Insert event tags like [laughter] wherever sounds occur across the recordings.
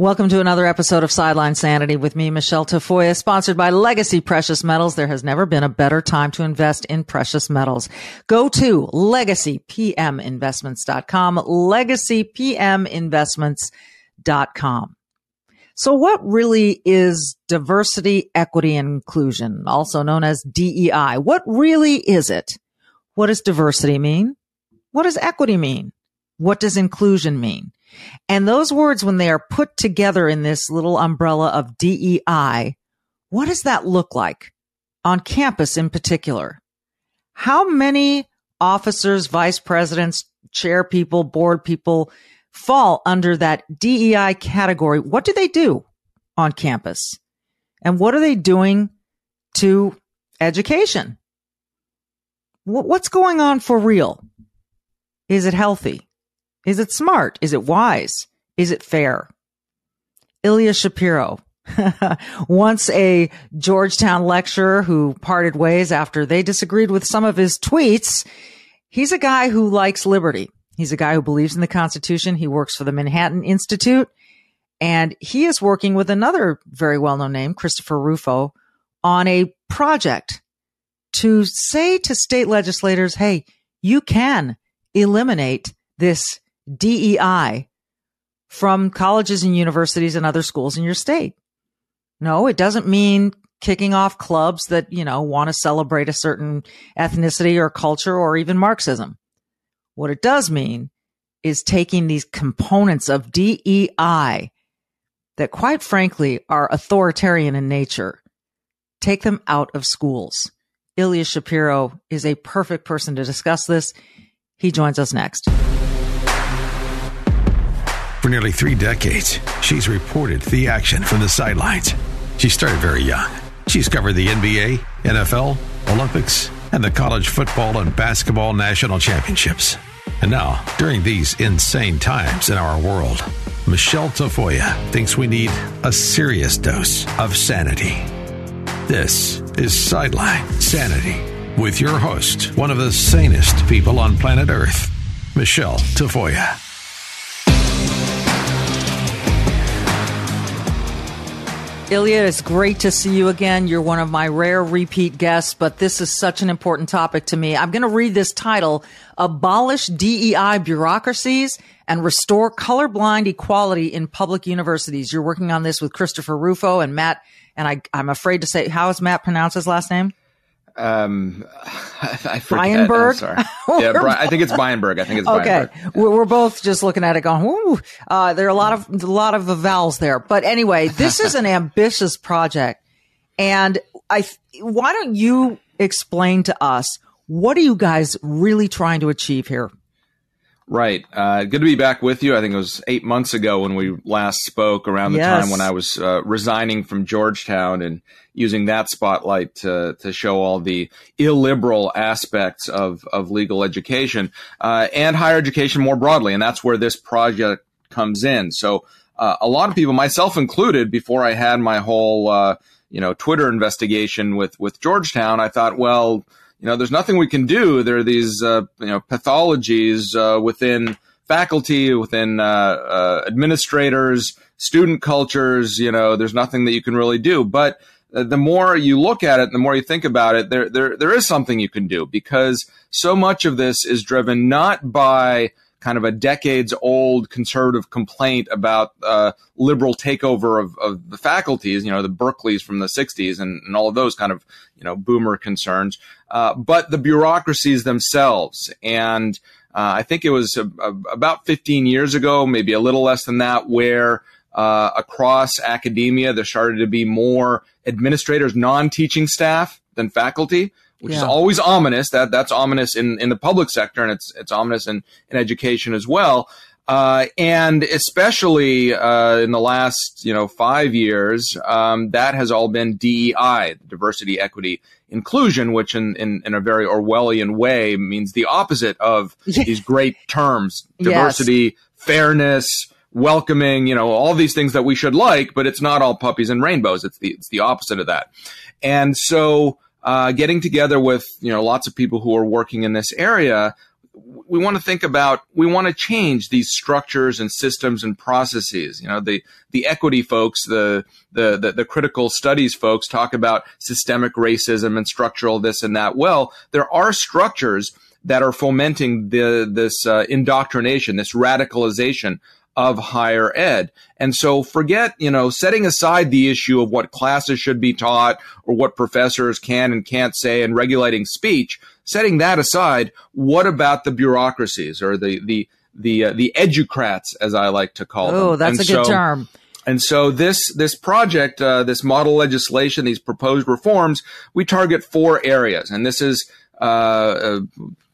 Welcome to another episode of Sideline Sanity with me, Michele Tafoya, sponsored by Legacy Precious Metals. There has never been a better time to invest in precious metals. Go to legacypminvestments.com, legacypminvestments.com. So what really is diversity, equity, and inclusion, also known as DEI? What really is it? What does diversity mean? What does equity mean? What does inclusion mean? And those words, when they are put together in this little umbrella of DEI, what does that look like on campus in particular? How many officers, vice presidents, chair people, board people fall under that DEI category? What do they do on campus? And what are they doing to education? What's going on for real? Is it healthy? Is it smart? Is it wise? Is it fair? Ilya Shapiro, [laughs] once a Georgetown lecturer who parted ways after they disagreed with some of his tweets. He's a guy who likes liberty. He's a guy who believes in the Constitution. He works for the Manhattan Institute and he is working with another very well known name, Christopher Rufo, on a project to say to state legislators, hey, you can eliminate this DEI from colleges and universities and other schools in your state. No, it doesn't mean kicking off clubs that, you know, want to celebrate a certain ethnicity or culture or even Marxism. What it does mean is taking these components of DEI that quite frankly are authoritarian in nature, take them out of schools. Ilya Shapiro is a perfect person to discuss this. He joins us next. For nearly three decades, she's reported the action from the sidelines. She started very young. She's covered the NBA, NFL, Olympics, and the college football and basketball national championships. And now, during these insane times in our world, Michele Tafoya thinks we need a serious dose of sanity. This is Sideline Sanity with your host, one of the sanest people on planet Earth, Michele Tafoya. Ilya, it's great to see you again. You're one of my rare repeat guests, but this is such an important topic to me. I'm going to read this title Abolish DEI Bureaucracies and Restore Colorblind Equality in Public Universities. You're working on this with Christopher Rufo and Matt, and I, I'm afraid to say, how is Matt pronounce his last name? Um, [laughs] I forget. Beienburg? [laughs] Yeah, Bri- I think it's Beienburg. I think it's okay. Beienburg. We're both just looking at it going, Ooh. Uh, there are a lot of, a lot of vowels there. But anyway, this is an [laughs] ambitious project. And I, why don't you explain to us, what are you guys really trying to achieve here? Right. Uh, good to be back with you. I think it was eight months ago when we last spoke around the Yes. time when I was uh, resigning from Georgetown and using that spotlight to, to show all the illiberal aspects of, of legal education uh, and higher education more broadly. And that's where this project comes in. So uh, a lot of people, myself included, before I had my whole uh, you know Twitter investigation with with Georgetown, I thought, well, you know, there's nothing we can do. There are these, uh, you know, pathologies uh, within faculty, within uh, uh, administrators, student cultures. You know, there's nothing that you can really do. But uh, the more you look at it, the more you think about it, there, there, there is something you can do because so much of this is driven not by kind of a decades old conservative complaint about uh, liberal takeover of, of the faculties, you know, the Berkeleys from the 60s and, and all of those kind of, you know, boomer concerns, uh, but the bureaucracies themselves. And uh, I think it was a, a, about 15 years ago, maybe a little less than that, where uh, across academia there started to be more administrators, non-teaching staff than faculty which is always ominous. That that's ominous in, in the public sector, and it's it's ominous in, in education as well. Uh, and especially uh, in the last, you know, five years, um, that has all been DEI, diversity, equity, inclusion, which in, in, in, a very Orwellian way means the opposite of [laughs] these great terms, diversity, yes. fairness, welcoming, you know, all these things that we should like, but it's not all puppies and rainbows. It's the, it's the opposite of that. And so, uh, getting together with, you know, lots of people who are working in this area, we want to think about we want to change these structures and systems and processes. You know the the equity folks the, the the the, critical studies folks talk about systemic racism and structural this and that. Well there are structures that are fomenting the this uh, indoctrination this radicalization of higher ed. And so forget, you know, setting aside the issue of what classes should be taught or what professors can and can't say and regulating speech, setting that aside, what about the bureaucracies or the the the uh, the educrats, as I like to call oh, them? Oh, that's and a good term. And so this this project, uh, this model legislation, these proposed reforms, we target four areas, and this is uh, uh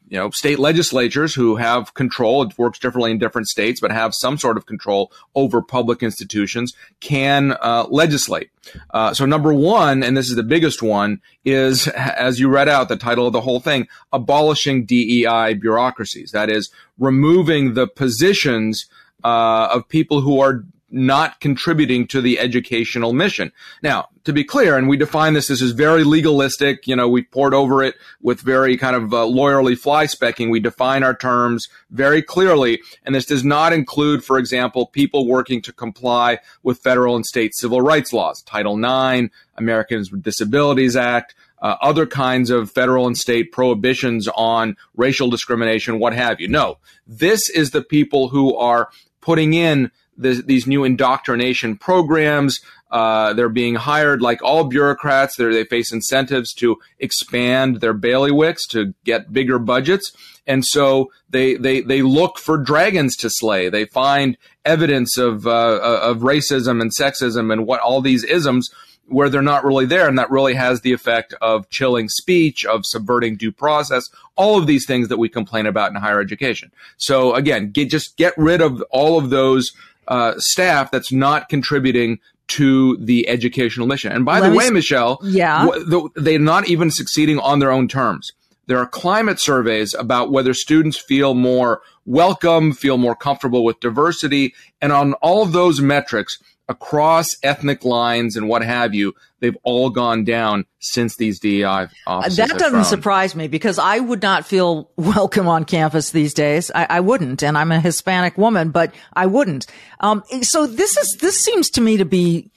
you know, state legislatures who have control, it works differently in different states, but have some sort of control over public institutions can uh, legislate. Uh, so number one, and this is the biggest one, is, [laughs] as you read out the title of the whole thing, abolishing DEI bureaucracies. That is, removing the positions uh, of people who are not contributing to the educational mission. Now, to be clear, and we define this, this is very legalistic. You know, we poured over it with very kind of uh, lawyerly fly specking. We define our terms very clearly. And this does not include, for example, people working to comply with federal and state civil rights laws, Title IX, Americans with Disabilities Act, uh, other kinds of federal and state prohibitions on racial discrimination, what have you. No, this is the people who are putting in the, these new indoctrination programs. Uh, they're being hired like all bureaucrats. They're, they face incentives to expand their bailiwicks to get bigger budgets. And so they, they, they look for dragons to slay. They find evidence of, uh, uh of racism and sexism and what all these isms where they're not really there. And that really has the effect of chilling speech, of subverting due process, all of these things that we complain about in higher education. So again, get, just get rid of all of those uh, staff that's not contributing to the educational mission. And by Let the way, Michele, yeah, they're not even succeeding on their own terms. There are climate surveys about whether students feel more welcome, feel more comfortable with diversity, and on all of those metrics, across ethnic lines and what have you, they've all gone down since these DEI offices. That doesn't surprise me because I would not feel [laughs] welcome on campus these days. I, I wouldn't, and I'm a Hispanic woman, but I wouldn't. Um, so this is this seems to me to be.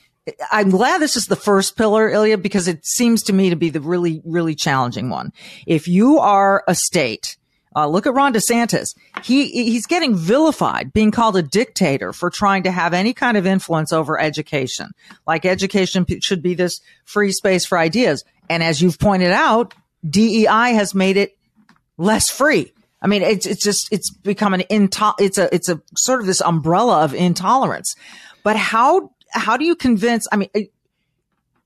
I'm glad this is the first pillar, Ilya, because it seems to me to be the really, really challenging one. If you are a state uh, look at Ron DeSantis. He he's getting vilified, being called a dictator for trying to have any kind of influence over education. Like education should be this free space for ideas. And as you've pointed out, DEI has made it less free. I mean, it's it's just it's become an into, it's a it's a sort of this umbrella of intolerance. But how how do you convince? I mean,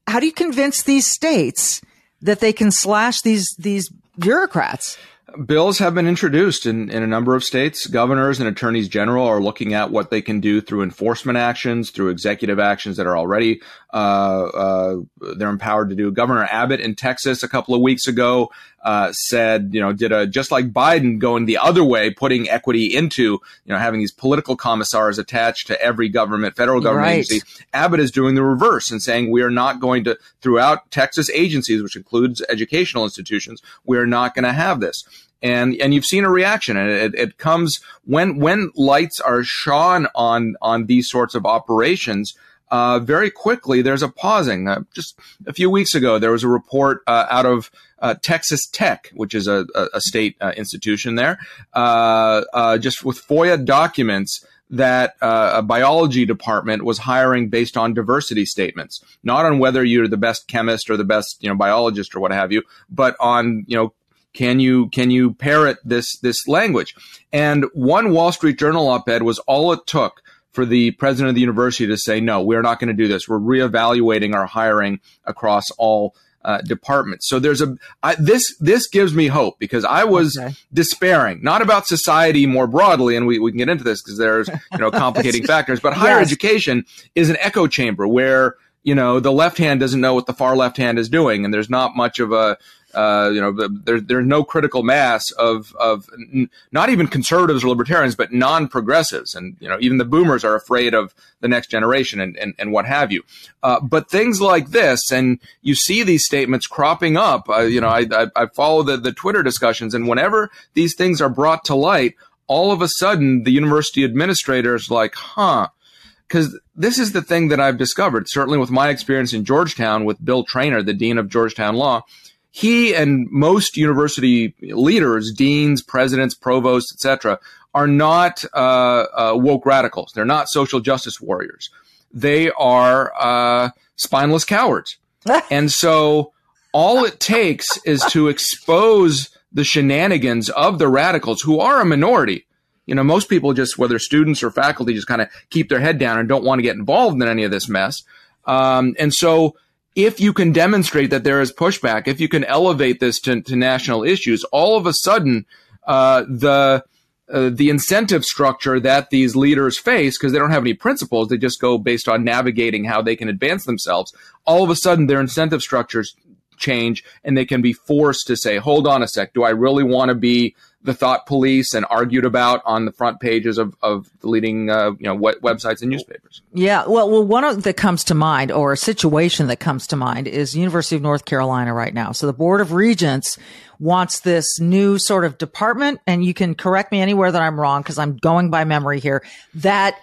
how do you convince these states that they can slash these these bureaucrats? Bills have been introduced in, in a number of states. Governors and attorneys general are looking at what they can do through enforcement actions, through executive actions that are already uh, uh, they're empowered to do. Governor Abbott in Texas a couple of weeks ago uh, said, you know, did a just like Biden going the other way, putting equity into, you know, having these political commissars attached to every government, federal government right. agency. Abbott is doing the reverse and saying we are not going to, throughout Texas agencies, which includes educational institutions, we are not going to have this and and you've seen a reaction and it, it, comes when when lights are shone on on these sorts of operations uh, very quickly there's a pausing. Uh, just a few weeks ago, there was a report uh, out of uh, Texas Tech, which is a, a state uh, institution there, uh, just with FOIA documents that a biology department was hiring based on diversity statements, not on whether you're the best chemist or the best you know biologist or what have you, but on you know can you can you parrot this this language? And one Wall Street Journal op-ed was all it took for the president of the university to say, no, we're not going to do this. We're reevaluating our hiring across all uh, departments. So there's a I, this this gives me hope because I was okay. despairing, not about society more broadly, and we, we can get into this because there's you know [laughs] complicating factors, but higher yes. education is an echo chamber where you know the left hand doesn't know what the far left hand is doing, and there's not much of a uh, you know, there's there's no critical mass of of n- not even conservatives or libertarians, but non-progressives, and you know, even the boomers are afraid of the next generation and and, and what have you. Uh, but things like this, and you see these statements cropping up. Uh, you know, I, I, I follow the the Twitter discussions, and whenever these things are brought to light, all of a sudden the university administrator is like, huh. Because this is the thing that I've discovered, certainly with my experience in Georgetown with Bill Treanor, the dean of Georgetown Law he and most university leaders, deans, presidents, provosts, etc., are not uh, uh, woke radicals. They're not social justice warriors. They are uh, spineless cowards. [laughs] and so all it takes is to expose the shenanigans of the radicals, who are a minority. You know, most people just, whether students or faculty, just kind of keep their head down and don't want to get involved in any of this mess. Um, and so if you can demonstrate that there is pushback, if you can elevate this to, to national issues, all of a sudden, uh, the uh, the incentive structure that these leaders face, because they don't have any principles, they just go based on navigating how they can advance themselves. All of a sudden, their incentive structures change, and they can be forced to say, "Hold on a sec, do I really want to be the thought police and argued about on the front pages of, of the leading uh, you know websites and newspapers. Yeah, well, well, one that comes to mind, or a situation that comes to mind, is University of North Carolina right now. So the Board of Regents wants this new sort of department, and you can correct me anywhere that I'm wrong because I'm going by memory here. That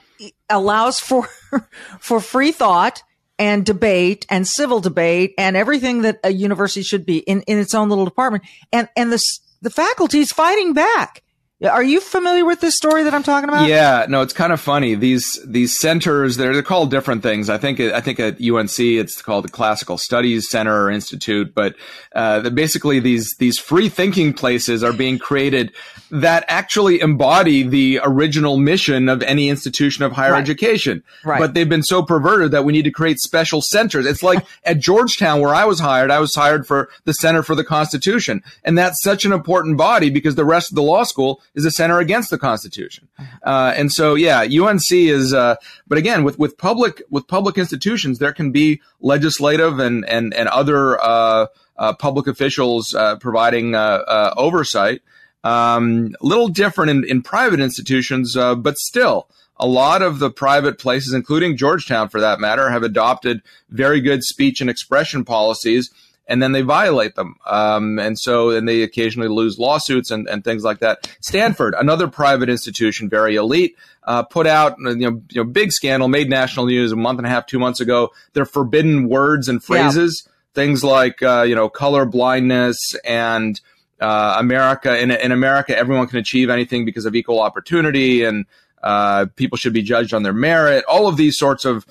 allows for [laughs] for free thought and debate and civil debate and everything that a university should be in, in its own little department. And and this the faculty's fighting back. Are you familiar with this story that I'm talking about? Yeah, no, it's kind of funny. These these centers they're, they're called different things. I think I think at UNC it's called the Classical Studies Center or Institute, but uh, basically these these free thinking places are being created that actually embody the original mission of any institution of higher right. education. Right. But they've been so perverted that we need to create special centers. It's like [laughs] at Georgetown where I was hired, I was hired for the Center for the Constitution, and that's such an important body because the rest of the law school is a center against the Constitution. Uh, and so, yeah, UNC is. Uh, but again, with with public with public institutions, there can be legislative and and and other uh, uh public officials uh, providing uh, oversight. Um, a little different in, in private institutions, but still a lot of the private places, including Georgetown for that matter, have adopted very good speech and expression policies and then they violate them. Um, and so, and they occasionally lose lawsuits and, and things like that. Stanford, another private institution, very elite, uh, put out you know, you know, big scandal, made national news a month and a half, two months ago. Their forbidden words and phrases, yeah. things like uh, you know color blindness and uh, America. In, in America, everyone can achieve anything because of equal opportunity, and uh, people should be judged on their merit. All of these sorts of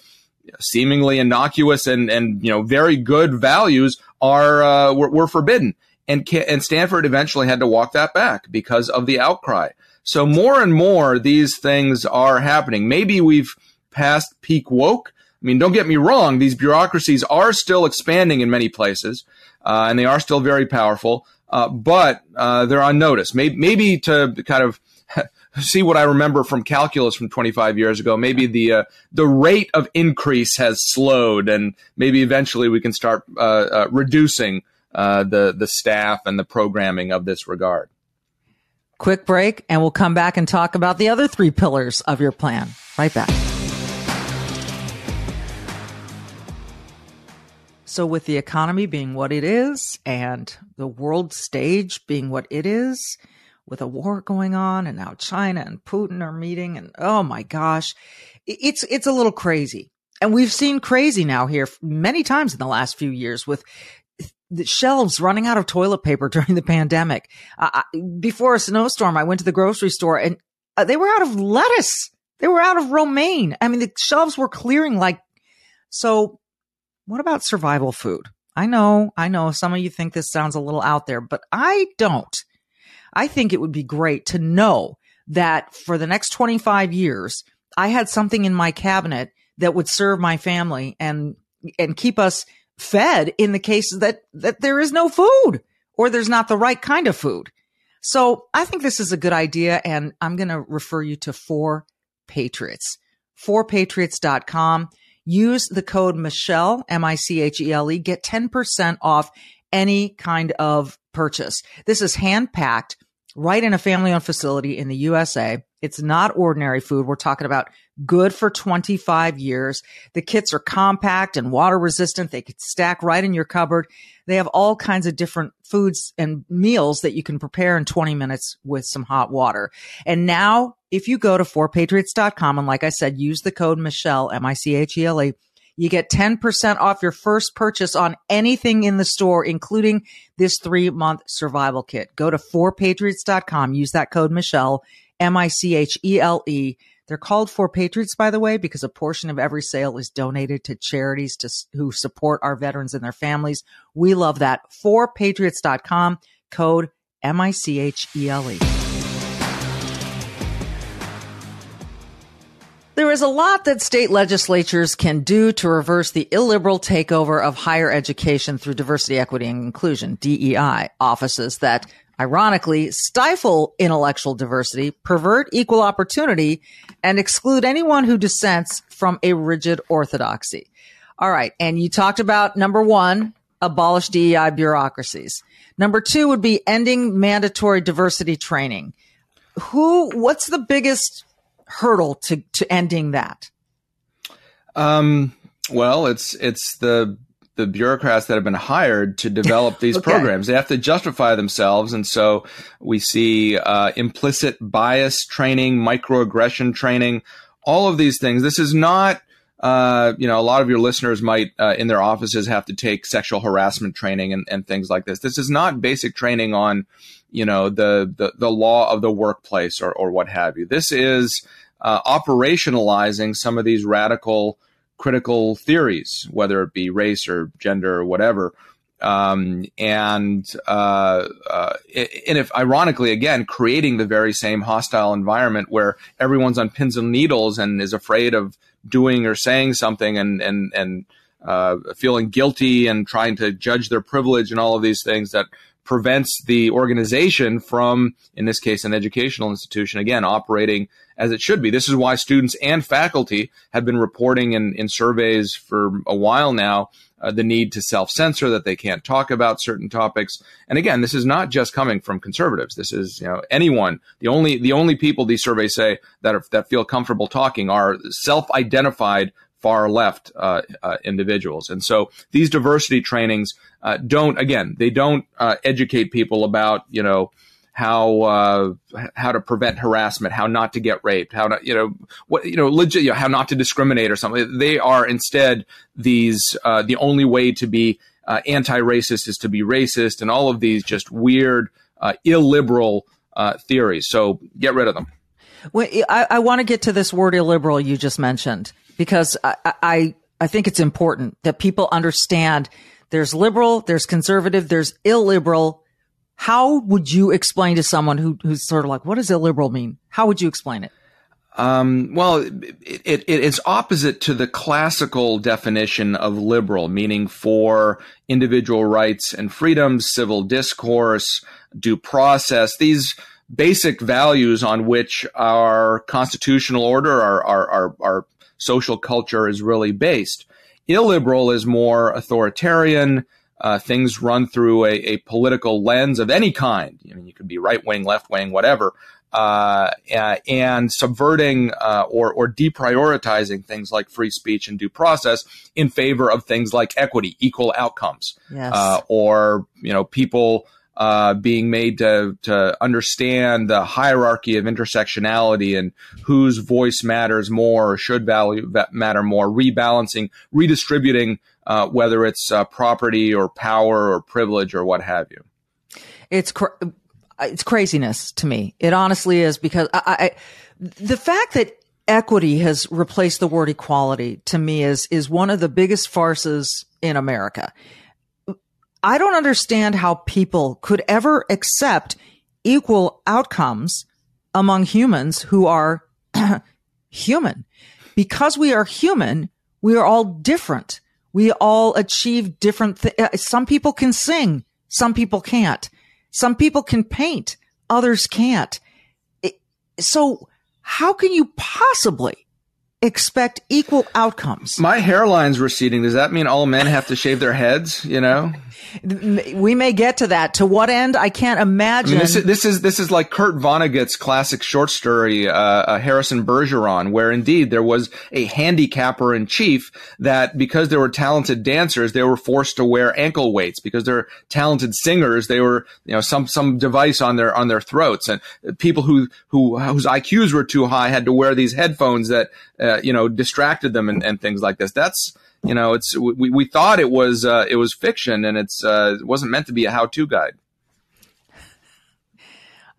seemingly innocuous and and you know very good values are uh, were, were forbidden, and and Stanford eventually had to walk that back because of the outcry. So more and more these things are happening. Maybe we've passed peak woke. I mean, don't get me wrong; these bureaucracies are still expanding in many places, uh, and they are still very powerful. Uh, but uh, they're unnoticed. Maybe, maybe to kind of [laughs] see what I remember from calculus from 25 years ago. Maybe the uh, the rate of increase has slowed, and maybe eventually we can start uh, uh, reducing uh, the the staff and the programming of this regard. Quick break, and we'll come back and talk about the other three pillars of your plan. Right back. So, with the economy being what it is and the world stage being what it is, with a war going on and now China and Putin are meeting and oh my gosh, it's, it's a little crazy. And we've seen crazy now here many times in the last few years with the shelves running out of toilet paper [laughs] during the pandemic. Uh, before a snowstorm, I went to the grocery store and uh, they were out of lettuce. They were out of romaine. I mean, the shelves were clearing like, so what about survival food? I know, I know some of you think this sounds a little out there, but I don't. I think it would be great to know that for the next 25 years, I had something in my cabinet that would serve my family and, and keep us fed in the cases that, that there is no food or there's not the right kind of food. So I think this is a good idea. And I'm going to refer you to four patriots, fourpatriots.com. Use the code Michele, M-I-C-H-E-L-E, get 10% off any kind of purchase. This is hand packed right in a family owned facility in the USA. It's not ordinary food. We're talking about good for 25 years. The kits are compact and water resistant. They could stack right in your cupboard. They have all kinds of different foods and meals that you can prepare in 20 minutes with some hot water. And now if you go to fourpatriots.com and like I said, use the code Michele, M-I-C-H-E-L-E, you get 10% off your first purchase on anything in the store, including this three month survival kit. Go to fourpatriots.com. Use that code Michele, M-I-C-H-E-L-E. They're called Four Patriots, by the way, because a portion of every sale is donated to charities to, who support our veterans and their families. We love that. Fourpatriots.com, code M-I-C-H-E-L-E. There is a lot that state legislatures can do to reverse the illiberal takeover of higher education through diversity, equity, and inclusion, DEI, offices that ironically stifle intellectual diversity, pervert equal opportunity, and exclude anyone who dissents from a rigid orthodoxy. All right. And you talked about number one, abolish DEI bureaucracies. Number two would be ending mandatory diversity training. Who, what's the biggest hurdle to, to ending that? Um, well, it's, it's the the bureaucrats that have been hired to develop [laughs] these okay. programs. They have to justify themselves. And so we see uh, implicit bias training, microaggression training, all of these things. This is not. Uh, you know, a lot of your listeners might uh, in their offices have to take sexual harassment training and, and things like this. This is not basic training on, you know, the, the, the law of the workplace or, or what have you. This is uh, operationalizing some of these radical critical theories, whether it be race or gender or whatever. Um, and uh, uh, and if ironically again creating the very same hostile environment where everyone's on pins and needles and is afraid of doing or saying something and and and uh, feeling guilty and trying to judge their privilege and all of these things that prevents the organization from, in this case, an educational institution, again, operating as it should be. This is why students and faculty have been reporting in, in surveys for a while now uh, the need to self censor, that they can't talk about certain topics. And again, this is not just coming from conservatives. This is you know anyone. The only the only people these surveys say that are, that feel comfortable talking are self identified far left uh, uh, individuals. And so these diversity trainings uh, don't again they don't uh, educate people about you know how uh, how to prevent harassment, how not to get raped, how to you know what you know legit you know, how not to discriminate or something. They are instead these uh, the only way to be anti-racist is to be racist, and all of these just weird illiberal theories. So get rid of them. Well, I, I want to get to this word illiberal you just mentioned because I, I I think it's important that people understand there's liberal, there's conservative, there's illiberal. How would you explain to someone who, who's sort of like, what does illiberal mean? How would you explain it? Um, well, it, it, it is opposite to the classical definition of liberal, meaning for individual rights and freedoms, civil discourse, due process, these basic values on which our constitutional order, our, our, our, our social culture is really based. Illiberal is more authoritarian. Uh, things run through a, a, political lens of any kind. I mean, you could be right wing, left wing, whatever, uh, and subverting uh, or, or deprioritizing things like free speech and due process in favor of things like equity, equal outcomes, yes. Uh, or you know people uh, being made to to understand the hierarchy of intersectionality and whose voice matters more or should value matter more, rebalancing, redistributing, uh, whether it's uh, property or power or privilege or what have you. It's it's craziness to me. It honestly is because I, I the fact that equity has replaced the word equality to me is is one of the biggest farces in America. I don't understand how people could ever accept equal outcomes among humans who are [clears throat] human. Because we are human, we are all different. We all achieve different things. Uh, some people can sing. Some people can't. Some people can paint. Others can't. It, so how can you possibly expect equal outcomes? My hairline's receding. Does that mean all men have to shave their heads? You know? [laughs] we may get to that. To what end? I can't imagine. I mean, this, is, this is this is like Kurt Vonnegut's classic short story, uh, uh, Harrison Bergeron, where indeed there was a handicapper in chief that because they were talented dancers, they were forced to wear ankle weights. Because they're talented singers, they were you know some some device on their on their throats, and people who who whose IQs were too high had to wear these headphones that uh, you know distracted them and, and things like this. That's you know, it's we, we thought it was uh, it was fiction and it's uh, it wasn't meant to be a how to guide.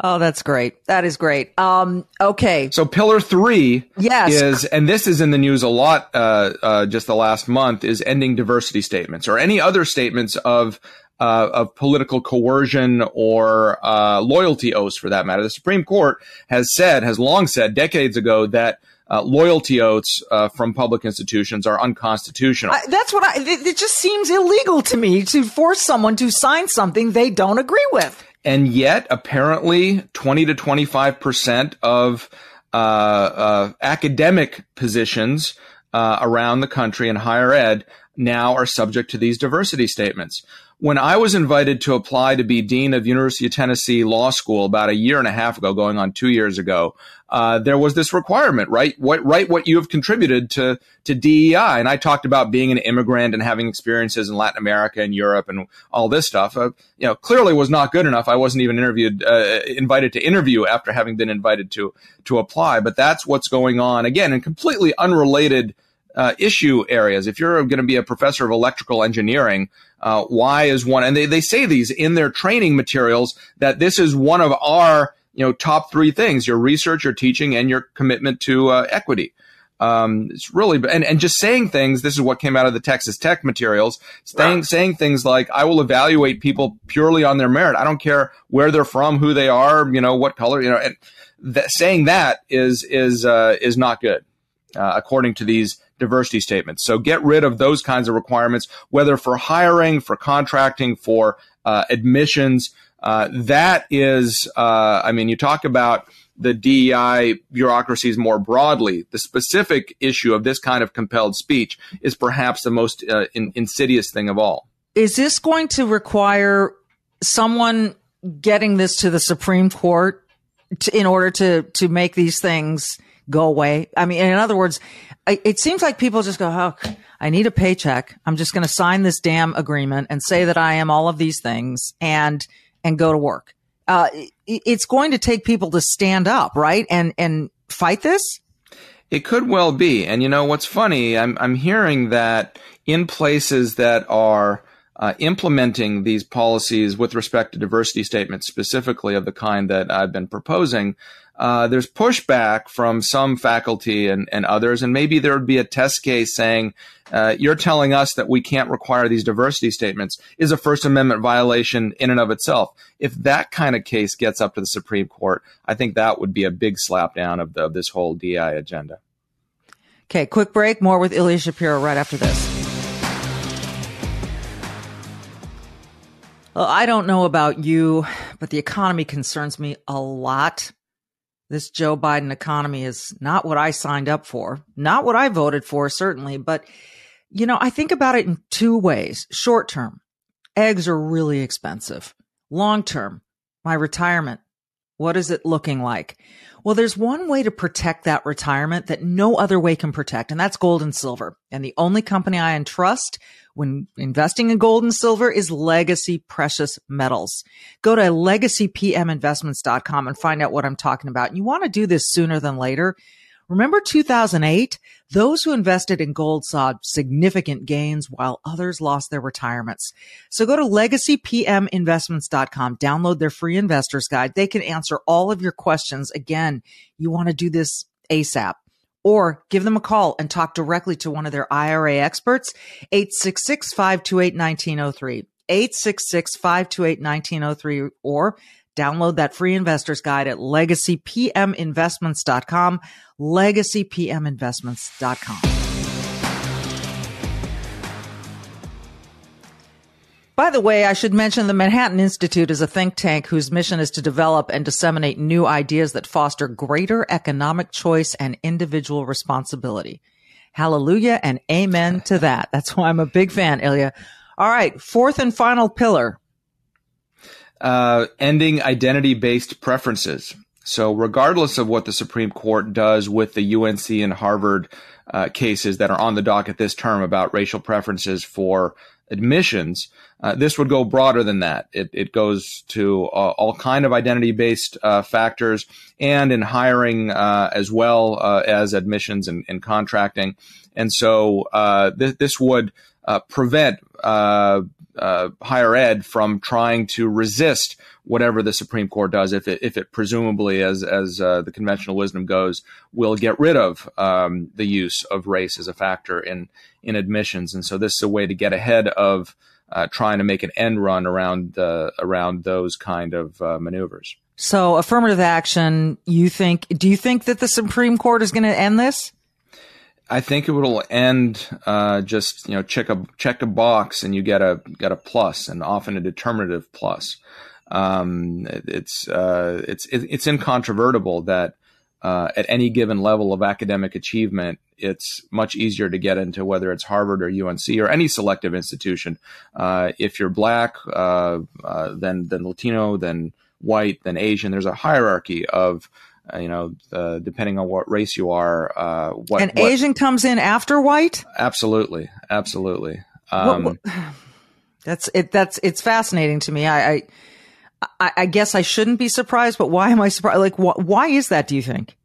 Oh, that's great. That is great. Um, okay. So pillar three yes. is, and this is in the news a lot, uh, uh, just the last month is ending diversity statements or any other statements of, uh, of political coercion or, uh, loyalty oaths for that matter. The Supreme Court has said, has long said decades ago that uh, loyalty oaths uh, from public institutions are unconstitutional. I, that's what I. It, it just seems illegal to me to force someone to sign something they don't agree with. And yet, apparently, twenty to twenty-five percent of uh, uh academic positions uh, around the country in higher ed now are subject to these diversity statements when I was invited to apply to be dean of University of Tennessee Law School about a year and a half ago, going on two years ago, uh, there was this requirement, right? What, write what you have contributed to to DEI, and I talked about being an immigrant and having experiences in Latin America and Europe and all this stuff. Uh, you know, clearly was not good enough. I wasn't even interviewed, uh, invited to interview after having been invited to to apply. But that's what's going on again, and completely unrelated uh, issue areas. If you're going to be a professor of electrical engineering, uh, why is one, and they, they say these in their training materials that this is one of our, you know, top three things, your research, your teaching, and your commitment to uh, equity. Um, it's really, and, and just saying things, this is what came out of the Texas Tech materials, saying, saying things like, I will evaluate people purely on their merit. I don't care where they're from, who they are, you know, what color, you know, and th- saying that is, is, uh, is not good, uh, according to these diversity statements. So get rid of those kinds of requirements, whether for hiring, for contracting, for uh, admissions. Uh, that is, uh, I mean, you talk about the DEI bureaucracies more broadly. The specific issue of this kind of compelled speech is perhaps the most uh, in, insidious thing of all. Is this going to require someone getting this to the Supreme Court to, in order to to make these things go away? I mean, in other words, it seems like people just go, oh, I need a paycheck. I'm just going to sign this damn agreement and say that I am all of these things and, and go to work. Uh, it's going to take people to stand up, right? And, and fight this. It could well be. And you know, what's funny, I'm, I'm hearing that in places that are, uh, implementing these policies with respect to diversity statements, specifically of the kind that I've been proposing, uh, there's pushback from some faculty and, and others, and maybe there would be a test case saying, uh, you're telling us that we can't require these diversity statements is a First Amendment violation in and of itself. If that kind of case gets up to the Supreme Court, I think that would be a big slapdown of, the, of this whole DI agenda. Okay, quick break. More with Ilya Shapiro right after this. Well, I don't know about you, but the economy concerns me a lot this Joe Biden economy is not what I signed up for, not what I voted for, certainly. But, you know, I think about it in two ways. Short term, eggs are really expensive. Long term, my retirement. What is it looking like? Well, there's one way to protect that retirement that no other way can protect, and that's gold and silver. And the only company I entrust when investing in gold and silver is Legacy Precious Metals. Go to legacypminvestments.com and find out what I'm talking about. You want to do this sooner than later. Remember 2008? Those who invested in gold saw significant gains while others lost their retirements. So go to legacypminvestments.com, download their free investors guide. They can answer all of your questions. Again, you want to do this ASAP or give them a call and talk directly to one of their IRA experts, 866-528-1903, 866-528-1903, or download that free investors guide at legacypminvestments.com legacypminvestments.com. By the way, I should mention the Manhattan Institute is a think tank whose mission is to develop and disseminate new ideas that foster greater economic choice and individual responsibility. Hallelujah and amen to that. That's why I'm a big fan, Ilya. All right. Fourth and final pillar. Uh, ending identity based preferences. So, regardless of what the Supreme Court does with the UNC and Harvard uh, cases that are on the docket this term about racial preferences for admissions, uh, this would go broader than that. It, it goes to uh, all kind of identity-based uh, factors, and in hiring uh, as well uh, as admissions and, and, contracting. And so th- this would prevent higher ed from trying to resist whatever the Supreme Court does, if it, if it presumably, as as uh, the conventional wisdom goes, will get rid of um, the use of race as a factor in in admissions. And so this is a way to get ahead of uh, trying to make an end run around uh, around those kind of uh, maneuvers. So affirmative action, you think? Do you think that the Supreme Court is going to end this? I think it will end uh, just you know check a check a box and you get a get a plus and often a determinative plus. Um, it's uh, it's it's incontrovertible that uh, at any given level of academic achievement, it's much easier to get into whether it's Harvard or UNC or any selective institution. Uh, if you're black, uh, uh, then then Latino, then white, then Asian. There's a hierarchy of uh, you know, uh, depending on what race you are, uh, what and what, Asian comes in after white. Absolutely, absolutely. Um, what, what, [sighs] that's it. That's it's fascinating to me. I, I I, I, guess I shouldn't be surprised, but why am I surprised? Like, wh- why is that? Do you think?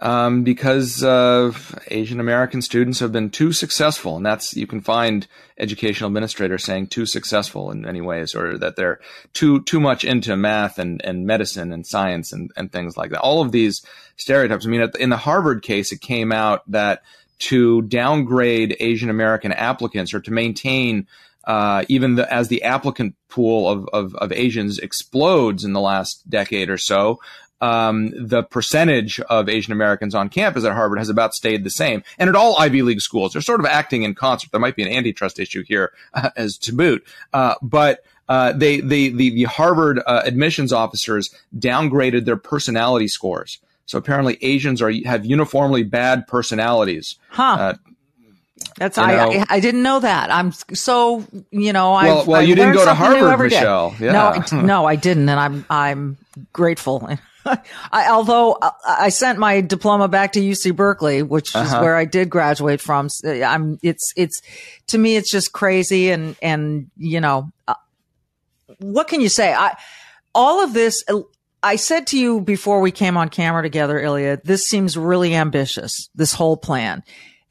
Um, because uh, Asian American students have been too successful, and that's you can find educational administrators saying too successful in many ways, or that they're too too much into math and, and medicine and science and, and things like that. All of these stereotypes. I mean, in the Harvard case, it came out that to downgrade Asian American applicants or to maintain uh, even the, as the applicant pool of, of, of, Asians explodes in the last decade or so, um, the percentage of Asian Americans on campus at Harvard has about stayed the same. And at all Ivy League schools, they're sort of acting in concert. There might be an antitrust issue here uh, as to boot. Uh, but uh, they, they, the, the Harvard uh, admissions officers downgraded their personality scores. So apparently Asians are have uniformly bad personalities. Huh. Uh, that's I, I, I didn't know that. I'm so you know. I've, well, I've you didn't go to Harvard, Michele. Yeah. No, [laughs] no, I didn't, and I'm I'm grateful. [laughs] I, although I sent my diploma back to UC Berkeley, which uh-huh. is where I did graduate from. I'm it's it's to me it's just crazy, and and you know uh, what can you say? I all of this. I said to you before we came on camera together, Ilya, this seems really ambitious. This whole plan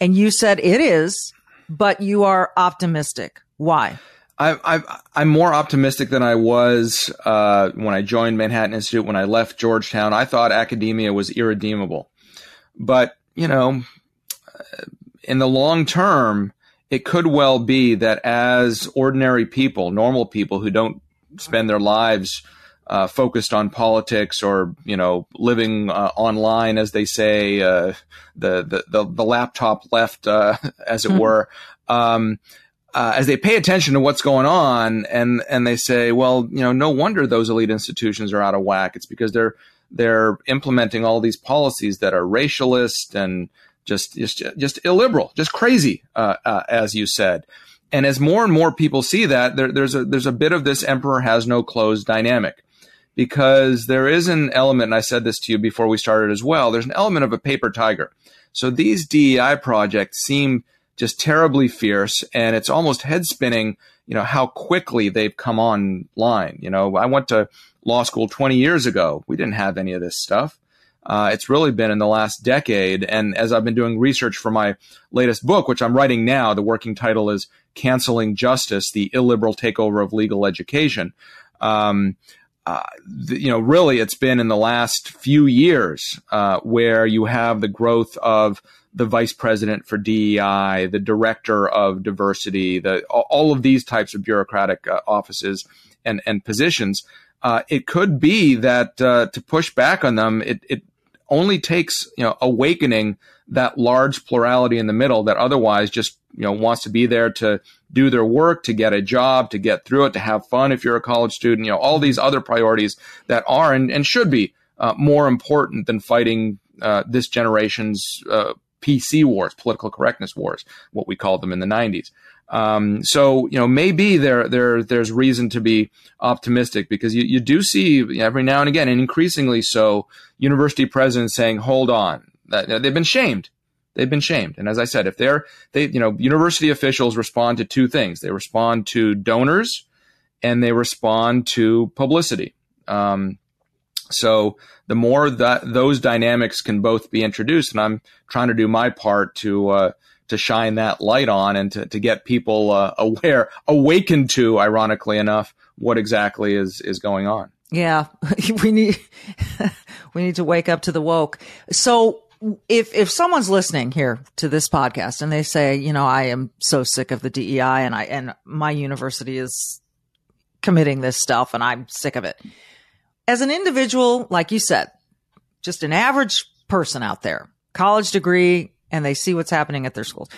and you said it is, but you are optimistic. Why? I, am more optimistic than I was uh, when I joined Manhattan Institute. When I left Georgetown, I thought academia was irredeemable. But, you know, in the long term, it could well be that as ordinary people, normal people who don't spend their lives uh, focused on politics or you know living uh, online, as they say, uh, the, the, the the laptop left, uh, [laughs] as it mm-hmm. were. Um, uh, as they pay attention to what's going on, and and they say, well, you know, no wonder those elite institutions are out of whack. It's because they're they're implementing all these policies that are racialist and just just just illiberal, just crazy, uh, as you said. And as more and more people see that, there, there's a there's a bit of this emperor has no clothes dynamic because there is an element, and I said this to you before we started as well, there's an element of a paper tiger. So these DEI projects seem just terribly fierce, and it's almost head spinning, you know, how quickly they've come online. You know, I went to law school 20 years ago. We didn't have any of this stuff. Uh, it's really been in the last decade. And as I've been doing research for my latest book, which I'm writing now, the working title is Canceling Justice, the Illiberal Takeover of Legal Education. Um, uh, the, you know, really, it's been in the last few years uh, where you have the growth of the vice president for DEI, the director of diversity, the all of these types of bureaucratic uh, offices and and positions. Uh, it could be that uh, to push back on them, it, it only takes you know awakening that large plurality in the middle that otherwise just you know wants to be there to do their work, to get a job, to get through it, to have fun if you're a college student. You know all these other priorities that are and, and should be uh, more important than fighting uh, this generation's uh, PC wars, political correctness wars, what we called them in the 90s. Um, so you know maybe there there there's reason to be optimistic because you, you do see every now and again and increasingly so university presidents saying hold on. That they've been shamed. They've been shamed. And as I said if they're they you know university officials respond to two things. They respond to donors and they respond to publicity. Um, so the more that those dynamics can both be introduced and I'm trying to do my part to uh, to shine that light on and to, to get people uh, aware, awakened to, ironically enough, what exactly is is going on. Yeah, [laughs] we need [laughs] we need to wake up to the woke. So if if someone's listening here to this podcast and they say, you know, I am so sick of the DEI and I and my university is committing this stuff and I'm sick of it. As an individual, like you said, just an average person out there, college degree, and they see what's happening at their schools.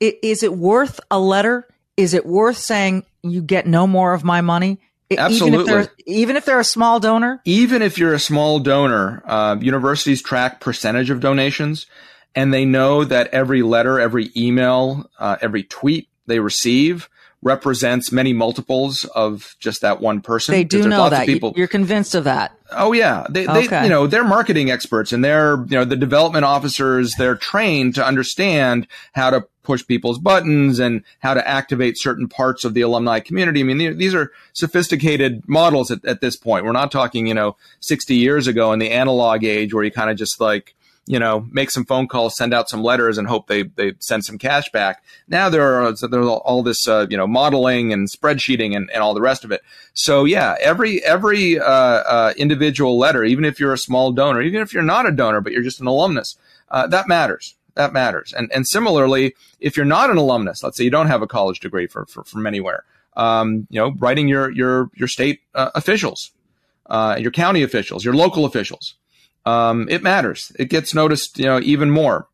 Is it worth a letter? Is it worth saying you get no more of my money? Absolutely. Even if, even if they're a small donor? Even if you're a small donor, uh, universities track percentage of donations and they know that every letter, every email, uh, every tweet they receive represents many multiples of just that one person. They do know that. People, You're convinced of that. Oh yeah, they, okay. they, you know, they're marketing experts and they're, you know, the development officers. They're trained to understand how to push people's buttons and how to activate certain parts of the alumni community. I mean, these are sophisticated models at, at this point. We're not talking, you know, 60 years ago in the analog age where you kind of just like, you know, make some phone calls, send out some letters, and hope they they send some cash back. Now there are there's all this uh, you know modeling and spreadsheeting and, and all the rest of it. So yeah, every every uh, uh, individual letter, even if you're a small donor, even if you're not a donor but you're just an alumnus, uh, that matters. That matters. And and similarly, if you're not an alumnus, let's say you don't have a college degree for, for from anywhere, um, you know, writing your your your state uh, officials, uh, your county officials, your local officials um, it matters. It gets noticed, you know, even more.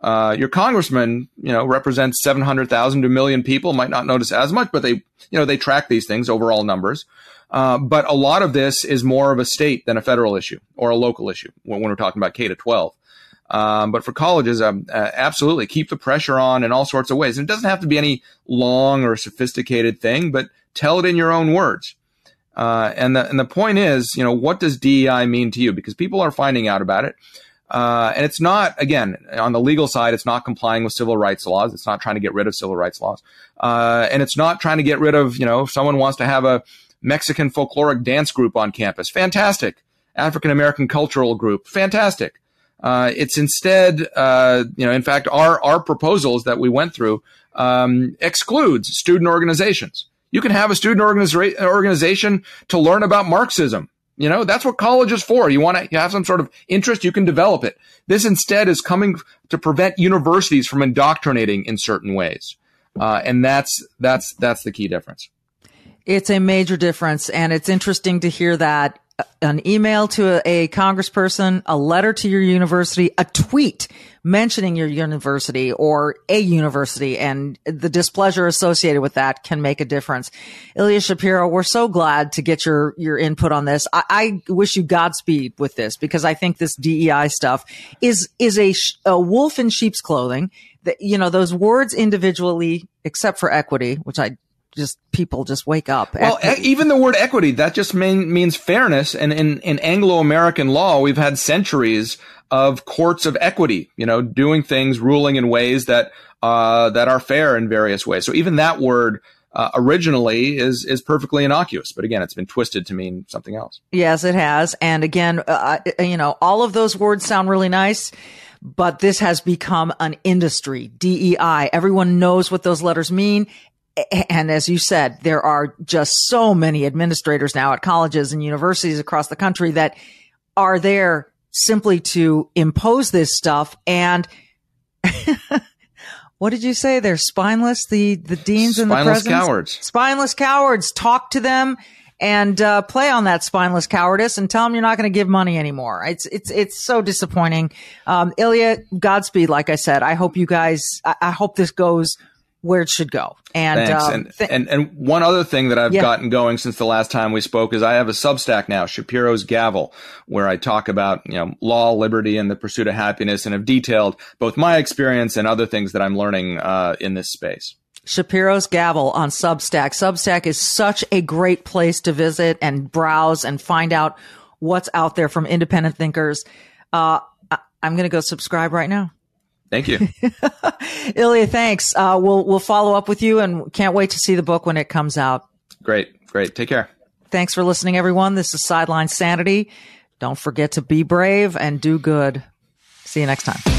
Uh, your congressman, you know, represents 700,000 to a million people, might not notice as much, but they, you know, they track these things, overall numbers. Uh, but a lot of this is more of a state than a federal issue or a local issue when, when we're talking about K to 12. Um, but for colleges, um, uh, absolutely keep the pressure on in all sorts of ways. And it doesn't have to be any long or sophisticated thing, but tell it in your own words. Uh, and the and the point is, you know, what does DEI mean to you? Because people are finding out about it. Uh, and it's not, again, on the legal side, it's not complying with civil rights laws. It's not trying to get rid of civil rights laws. Uh, and it's not trying to get rid of, you know, if someone wants to have a Mexican folkloric dance group on campus, fantastic. African American cultural group, fantastic. Uh, it's instead, uh, you know, in fact, our, our proposals that we went through um, excludes student organizations. You can have a student organiza- organization to learn about Marxism. You know, that's what college is for. You want to have some sort of interest, you can develop it. This instead is coming to prevent universities from indoctrinating in certain ways. Uh, and that's, that's, that's the key difference. It's a major difference. And it's interesting to hear that an email to a, a, congressperson, a letter to your university, a tweet mentioning your university or a university and the displeasure associated with that can make a difference. Ilya Shapiro, we're so glad to get your, your input on this. I, I wish you Godspeed with this because I think this DEI stuff is, is a, a wolf in sheep's clothing that, you know, those words individually, except for equity, which I just people just wake up. Well, e- even the word equity that just mean, means fairness, and in, in Anglo-American law, we've had centuries of courts of equity, you know, doing things, ruling in ways that uh, that are fair in various ways. So even that word. Uh, originally is is perfectly innocuous, but again, it's been twisted to mean something else. Yes, it has. And again, uh, you know, all of those words sound really nice, but this has become an industry. DEI. Everyone knows what those letters mean, and as you said, there are just so many administrators now at colleges and universities across the country that are there simply to impose this stuff. And [laughs] what did you say? They're spineless. The the deans spineless and the presidents, cowards, spineless cowards. Talk to them and uh, play on that spineless cowardice and tell them you're not going to give money anymore. It's it's it's so disappointing. Um, Ilya, Godspeed. Like I said, I hope you guys. I, I hope this goes where it should go. And um, and, th- and and one other thing that I've Yeah. gotten going since the last time we spoke is I have a Substack now, Shapiro's Gavel, where I talk about you know law, liberty, and the pursuit of happiness, and have detailed both my experience and other things that I'm learning uh, in this space. Shapiro's Gavel on Substack. Substack is such a great place to visit and browse and find out what's out there from independent thinkers. Uh, I- I'm going to go subscribe right now. Thank you. [laughs] Ilya, thanks. Uh, we'll we'll follow up with you, and can't wait to see the book when it comes out. great, great. Take care. Thanks for listening, everyone. This is Sideline Sanity. Don't forget to be brave and do good. See you next time.